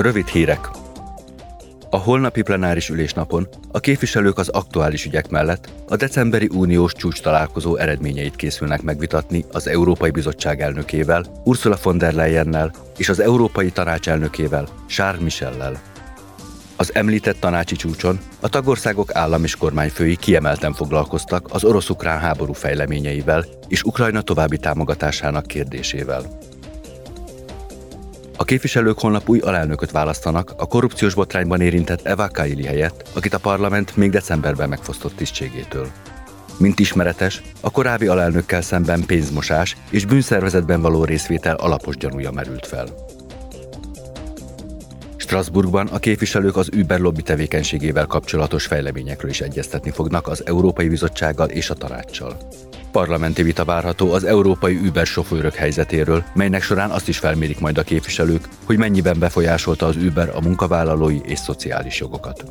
Rövid hírek. A holnapi plenáris ülésnapon a képviselők az aktuális ügyek mellett a decemberi uniós csúcs találkozó eredményeit készülnek megvitatni az Európai Bizottság elnökével, Ursula von der Leyennel és az Európai Tanács elnökével, Charles Michellel. Az említett tanácsi csúcson a tagországok állam és kormányfői kiemelten foglalkoztak az orosz-ukrán háború fejleményeivel és Ukrajna további támogatásának kérdésével. A képviselők holnap új alelnököt választanak a korrupciós botrányban érintett Eva Kaili helyett, akit a parlament még decemberben megfosztott tisztségétől. Mint ismeretes, a korábbi alelnökkel szemben pénzmosás és bűnszervezetben való részvétel alapos gyanúja merült fel. Strasbourgban a képviselők az Uber lobby tevékenységével kapcsolatos fejleményekről is egyeztetni fognak az Európai Bizottsággal és a tanácssal. Parlamenti vita várható az európai Uber sofőrök helyzetéről, melynek során azt is felmérik majd a képviselők, hogy mennyiben befolyásolta az Uber a munkavállalói és szociális jogokat.